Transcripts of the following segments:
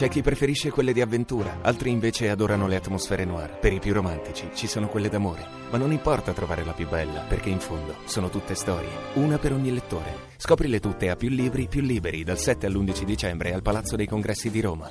C'è chi preferisce quelle di avventura, altri invece adorano le atmosfere noir. Per i più romantici ci sono quelle d'amore, ma non importa trovare la più bella, perché in fondo sono tutte storie, una per ogni lettore. Scoprile tutte a più libri, più liberi, dal 7 all'11 dicembre al Palazzo dei Congressi di Roma.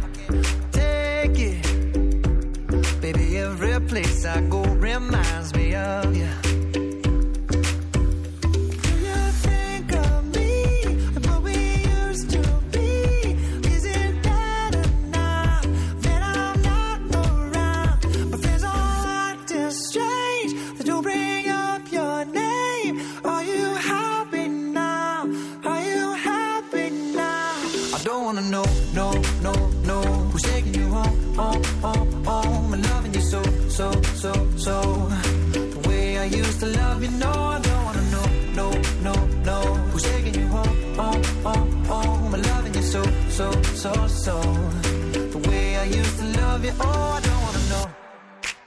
every place I go reminds me of you.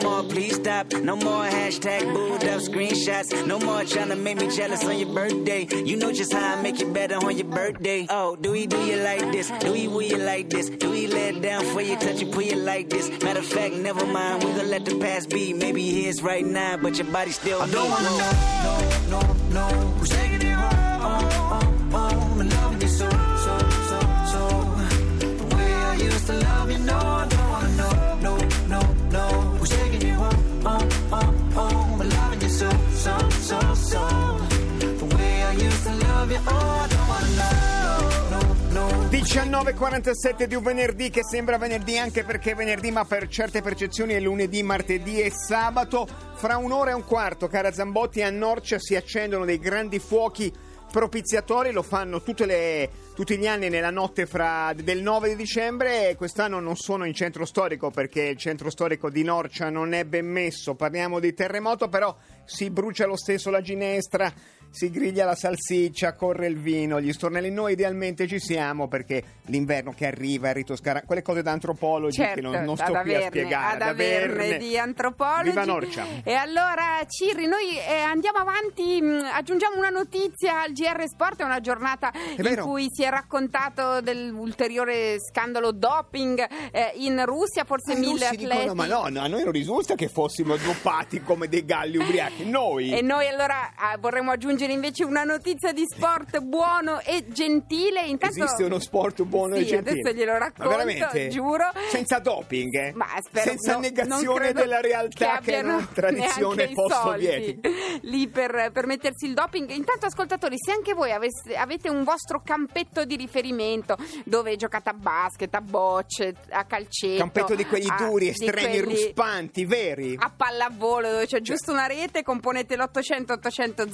No more, please stop. No more hashtag booed up screenshots. No more trying to make me jealous on your birthday. You know just how I make you better on your birthday. Oh, do we do you like this? Do we will you like this? Do we let down for you, touch you, pull you like this? Matter of fact, never mind. We gonna let the past be. Maybe here's right now, but your body still I don't wanna know, no, no, no. Who's taking you 19.47 di un venerdì che sembra venerdì anche perché è venerdì ma per certe percezioni è lunedì, martedì e sabato. Fra un'ora e un quarto, cara Zambotti, a Norcia si accendono dei grandi fuochi propiziatori, lo fanno le, tutti gli anni nella notte fra, del 9 di dicembre. E quest'anno non sono in centro storico perché il centro storico di Norcia non è ben messo, parliamo di terremoto, però si brucia lo stesso la ginestra, si griglia la salsiccia, corre il vino, gli stornelli. Noi idealmente ci siamo perché l'inverno che arriva, il rito scara, quelle cose da antropologi che non, non sto ad qui a averne, spiegare. ad averne di antropologi. Viva Norcia. E allora, Cirri, noi eh, andiamo avanti, mh, aggiungiamo una notizia al GR Sport, è una giornata in vero. cui si è raccontato dell'ulteriore scandalo doping eh, in Russia, forse I mille russi atleti. dicono, ma no, no, a noi non risulta che fossimo dopati come dei galli ubriachi. Noi. E noi allora ah, vorremmo aggiungere invece una notizia di sport buono e gentile. Intanto, Esiste uno sport buono Sì, e gentile. adesso glielo racconto, giuro. Senza doping, eh? Ma spero- Senza no, negazione della realtà che, era abbiano una tradizione post-sovietica. lì per, per mettersi il doping. Intanto, ascoltatori, se anche voi aveste- avete un vostro campetto di riferimento dove giocate a basket, a bocce, a calcetto, Campetto di quelli a- duri, estremi, quelli ruspanti, veri. A pallavolo dove c'è giusto una rete, componete l'800 800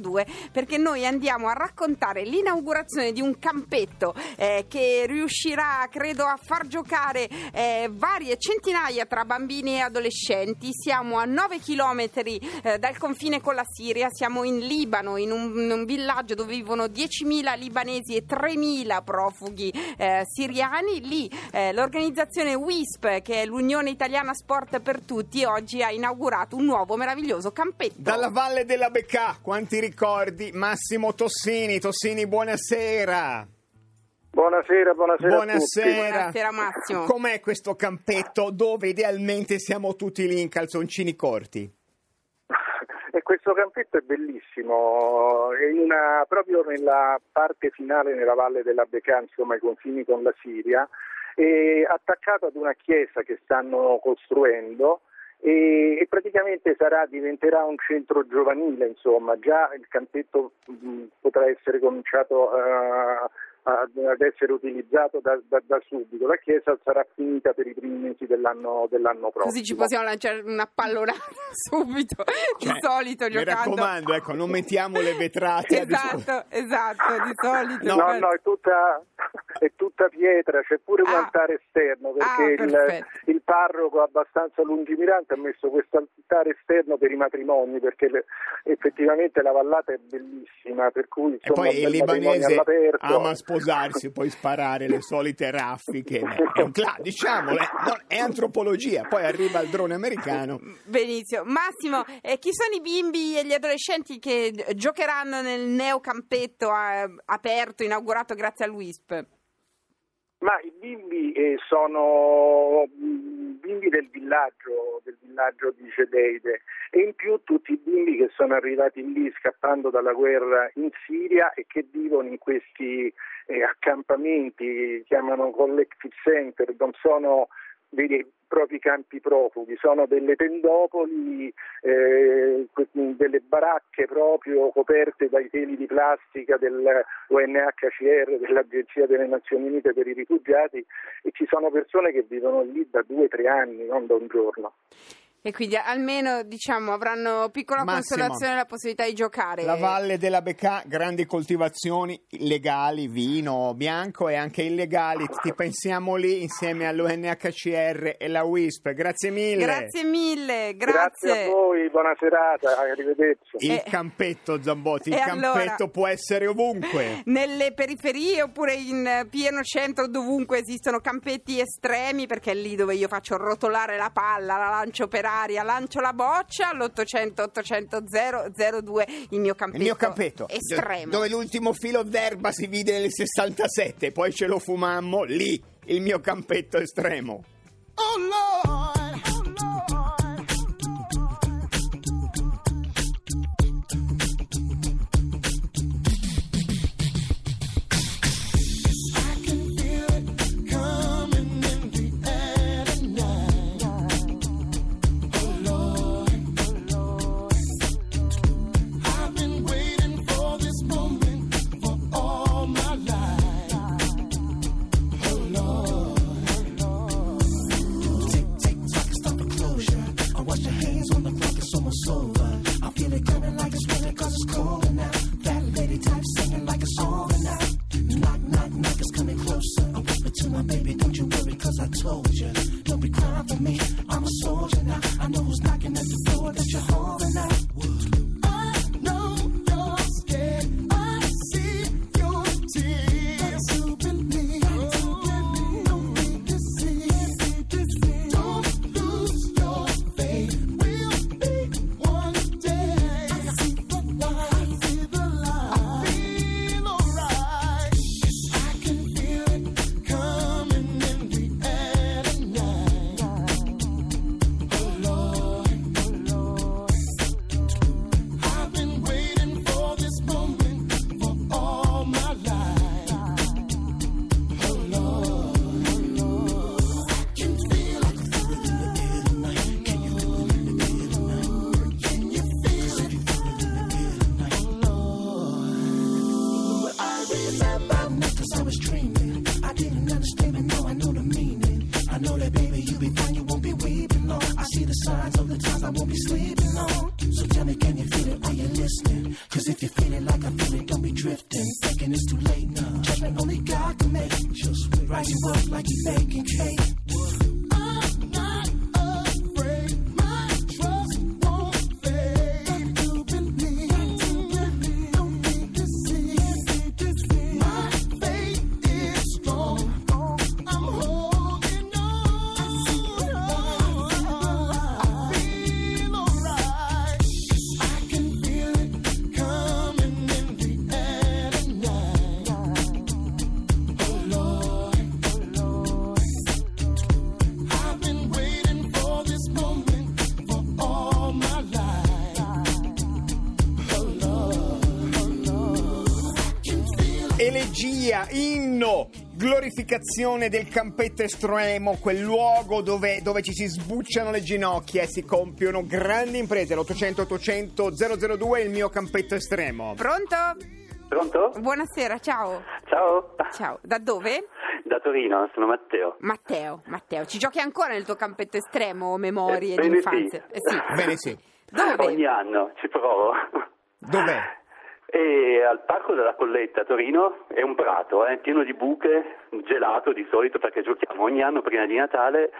02 perché noi andiamo a raccontare l'inaugurazione di un campetto eh, che riuscirà, credo, a far giocare eh, varie centinaia tra bambini e adolescenti. Siamo a 9 chilometri eh, dal confine con la Siria, siamo in Libano, in un, in un villaggio dove vivono 10.000 libanesi e 3.000 profughi eh, siriani. Lì eh, l'organizzazione WISP, che è l'Unione Italiana Sport per Tutti, oggi ha inaugurato un nuovo meraviglioso campetto. Dalla Valle della Becca, quanti ricordi? Massimo Tossini, Tossini, buonasera. Buonasera, buonasera, a Buonasera. Buonasera, Massimo. Com'è questo campetto dove idealmente siamo tutti lì in calzoncini corti? E questo campetto è bellissimo, è una- proprio nella parte finale, nella valle della Beca, insomma ai confini con la Siria, è attaccato ad una chiesa che stanno costruendo e, praticamente sarà, diventerà un centro giovanile, insomma, già il campetto mh, potrà essere cominciato eh, ad ad essere utilizzato da, da- da subito. La chiesa sarà finita per i primi mesi dell'anno, dell'anno prossimo. Così ci possiamo lanciare una pallonata subito, di Cioè, solito Mi giocando. raccomando, ecco, non mettiamo le vetrate. Esatto, esatto, di solito. No, no, è tutta, è tutta pietra, c'è pure un Ah. altare esterno perché Ah, il, il parroco abbastanza lungimirante ha messo questo altare esterno per i matrimoni perché le- effettivamente la vallata è bellissima, per cui E insomma poi il libanese all'aperto. ama sposarsi, poi sparare le solite raffiche. È un cla- diciamolo, è, no, antropologia. Poi arriva il drone americano. Benissimo. Massimo, eh, chi sono i bimbi e gli adolescenti che eh, giocheranno nel neocampetto eh, aperto, inaugurato grazie al WISP? Ma i bimbi eh, sono mm, bimbi del villaggio, del villaggio di Cedeide. E in più tutti i bimbi che sono arrivati lì scappando dalla guerra in Siria e che vivono in questi eh, accampamenti, chiamano collective center, non sono e propri campi profughi, sono delle tendopoli, eh, delle baracche proprio coperte dai teli di plastica dell'UNHCR, dell'Agenzia delle Nazioni Unite per i rifugiati e ci sono persone che vivono lì da due o tre anni, non da un giorno. E quindi almeno diciamo avranno piccola Massimo. consolazione la possibilità di giocare. La Valle della Becca, grandi coltivazioni legali, vino bianco e anche illegali. Ti pensiamo lì insieme all'UNHCR e la WISP. Grazie mille. Grazie mille, Grazie, grazie. a voi, buona serata, arrivederci. Il Eh, campetto, Zambotti, il e campetto allora? può essere ovunque. Nelle periferie oppure in pieno centro dovunque esistono campetti estremi perché è lì dove io faccio rotolare la palla, la lancio per aria, lancio la boccia all'800 800 002 il mio campetto, Il mio campetto, estremo. dove l'ultimo filo d'erba si vide nel 67, poi ce lo fumammo lì, il mio campetto estremo. Oh Lord, signs of the times I won't be sleeping on. So tell me, can you feel it? Are you listening? Cause if you feel it like I feel it, don't be drifting. Thinking it's too late now. Judgment only God can make. Just wait. Rise you up like you're baking cake. Inno, glorificazione del campetto estremo, quel luogo dove, dove ci si sbucciano le ginocchia e si compiono grandi imprese. L'800 800 002 è il mio campetto estremo. Pronto? Pronto? Buonasera, ciao. Ciao, Ciao, da dove? da Torino, sono Matteo. Matteo, Matteo, ci giochi ancora nel tuo campetto estremo, memorie Ebbene di infanzia? sì. Eh sì. Bene, sì. Dove? Ogni anno ci provo. Dov'è? E al Parco della Colletta a Torino è un prato, eh, pieno di buche, gelato di solito perché giochiamo ogni anno prima di Natale.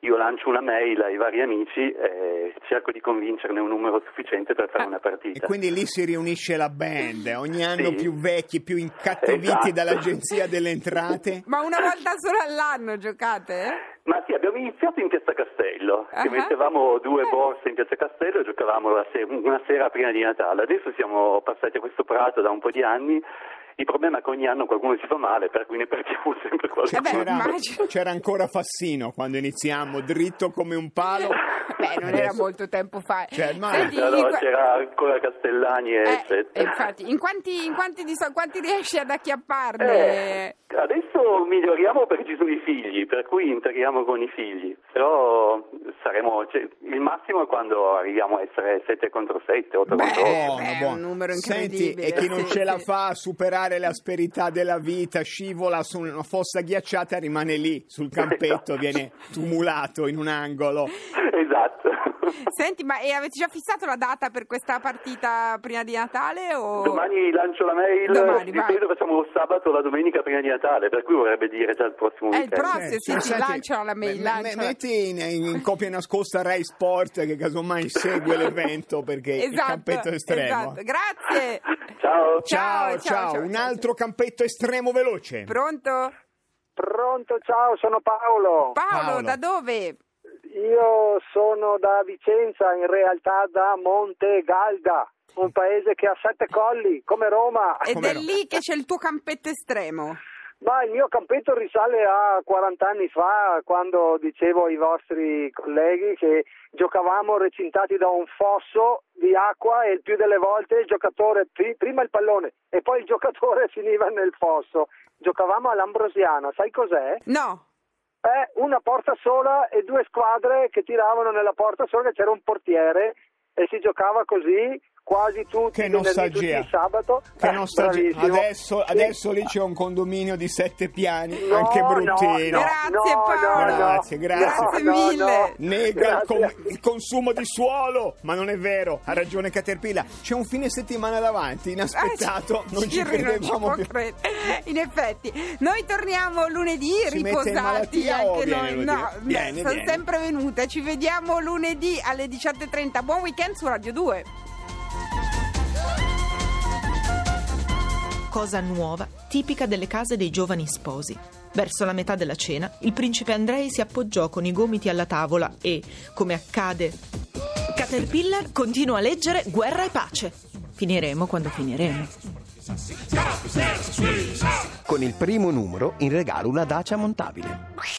Io lancio una mail ai vari amici e cerco di convincerne un numero sufficiente per fare una E partita. quindi lì si riunisce la band, ogni anno Sì. più vecchi, più incattiviti Esatto. dall'agenzia delle entrate. Ma una volta solo all'anno giocate? eh? Ma sì, abbiamo iniziato in Piazza Castello, che mettevamo due borse in Piazza Castello e giocavamo la se- una sera prima di Natale. Adesso siamo passati a questo prato da un po' di anni. Il problema è che ogni anno qualcuno si fa male, per cui ne perdiamo sempre qualcuno. Eh beh, C'era, c'era ancora Fassino quando iniziamo, dritto come un palo. Beh, non era Adesso- molto tempo fa. Cioè, ma- Senti, No, no, c'era ancora Castellani e eh, eccetera. infatti, in quanti, in quanti, di so- quanti riesci ad acchiapparne? Eh, adesso miglioriamo perché ci sono i figli, per cui integriamo con i figli, però saremo, cioè, il massimo è quando arriviamo a essere 7 contro 7, 8 Beh, contro 8. Buono, beh, è buono. un numero Senti, incredibile, e chi non ce la fa a superare le asperità della vita, scivola su una fossa ghiacciata, rimane lì sul campetto, viene tumulato in un angolo. Esatto. Senti, ma e avete già fissato la data per questa partita prima di Natale? O... Domani lancio la mail, Domani, di vai. solito facciamo lo sabato o la domenica prima di Natale, per cui vorrebbe dire già il prossimo È il weekend. prossimo, sì, Cioè, sì, senti, lanciala la mail, me- me- lanciala. Metti in, in copia nascosta Rai Sport che casomai segue l'evento perché il Esatto, campetto estremo. esatto. Grazie. Ciao. Ciao, Ciao, ciao, ciao, ciao, un ciao. altro campetto estremo veloce. Pronto? Pronto, ciao, sono Paolo. Paolo, Paolo. da dove? Io sono da Vicenza, in realtà da Monte Galda, un paese che ha sette colli, come Roma. Ed Come è no? lì che c'è il tuo campetto estremo. Ma il mio campetto risale a 40 anni fa, quando dicevo ai vostri colleghi che giocavamo recintati da un fosso di acqua e il più delle volte il giocatore, pri- prima il pallone e poi il giocatore finiva nel fosso. Giocavamo all'Ambrosiana, sai cos'è? No. È una porta sola e due squadre che tiravano nella porta sola, che c'era un portiere e si giocava così quasi tutti Che tutti nostalgia. il sabato. Che Eh, nostalgia. bravissimo. Adesso, Sì. adesso lì c'è un condominio di sette piani, No, anche no, bruttino. no, Grazie, no, Paolo. no, Grazie, grazie. Grazie mille. Nega il, com- Grazie. il consumo di suolo, ma non è vero, ha ragione Caterpillar. C'è un fine settimana davanti, inaspettato, Eh, non ci Cirri non ci credevamo più. credere. In effetti, noi torniamo lunedì Si mette in riposati anche viene noi. lunedì? No, Viene, sono viene. sempre venute. Ci vediamo lunedì alle 18:30. Buon weekend su Radio 2. cosa nuova, tipica delle case dei giovani sposi. Verso la metà della cena, il principe Andrei si appoggiò con i gomiti alla tavola e, come accade, Caterpillar continua a leggere Guerra e pace. Finiremo quando finiremo. Con il primo numero in regalo una Dacia montabile.